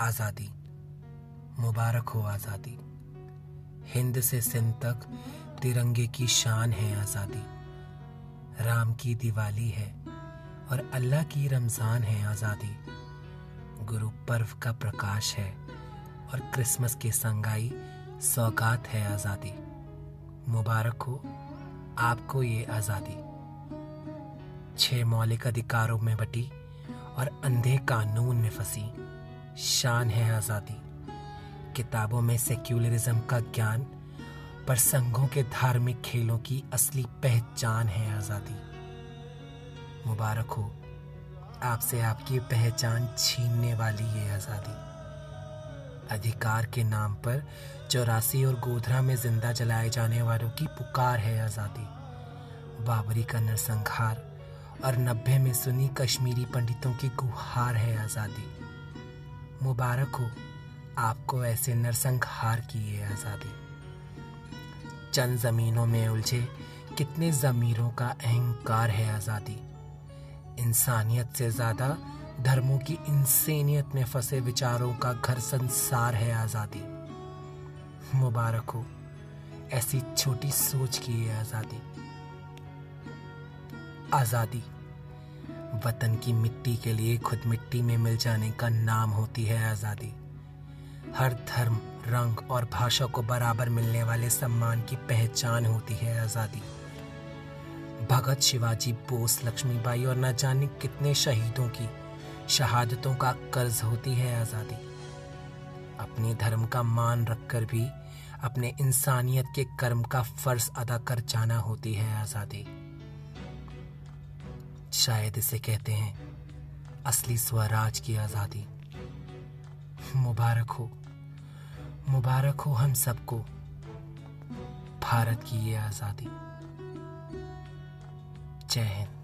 आज़ादी। मुबारक हो आज़ादी। हिंद से सिंध तक तिरंगे की शान है आज़ादी। राम की दिवाली है और अल्लाह की रमज़ान है आज़ादी। गुरु पर्व का प्रकाश है और क्रिसमस की संगाई सौगात है आज़ादी। मुबारक हो आपको ये आज़ादी। छह मौलिक अधिकारों में बटी और अंधे कानून में फंसी। शान है आज़ादी। किताबों में सेक्युलरिज्म का ज्ञान, पर संघों के धार्मिक खेलों की असली पहचान है आज़ादी। मुबारक हो, आपसे आपकी पहचान छीनने वाली ये आज़ादी। अधिकार के नाम पर चौरासी और गोधरा में ज़िंदा जलाए जाने वालों की पुकार है आज़ादी। बाबरी का नरसंहार और नब्बे में सुनी कश्मीरी पंडितों की गुहार है आज़ादी। मुबारक हो। आपको ऐसे नरसंहार की है आज़ादी। चंद जमीनों में उलझे कितने जमीरों का अहंकार है आज़ादी। इंसानियत से ज़्यादा धर्मों की इंसानियत में फंसे विचारों का घर संसार है आज़ादी। मुबारक हो। ऐसी छोटी सोच की है आज़ादी। आज़ादी वतन की मिट्टी के लिए खुद मिट्टी में मिल जाने का नाम होती है आज़ादी। हर धर्म, रंग और भाषा को बराबर मिलने वाले सम्मान की पहचान होती है आज़ादी। भगत शिवाजी, बोस, लक्ष्मीबाई और न जाने कितने शहीदों की शहादतों का कर्ज होती है आज़ादी। अपने धर्म का मान रखकर भी अपने इंसानियत के कर्म का फ़र्ज़ अदा कर जाना होती है आज़ादी। शायद इसे कहते हैं असली स्वराज की आज़ादी। मुबारक हो। मुबारक हो हम सबको भारत की ये आज़ादी। जय हिंद।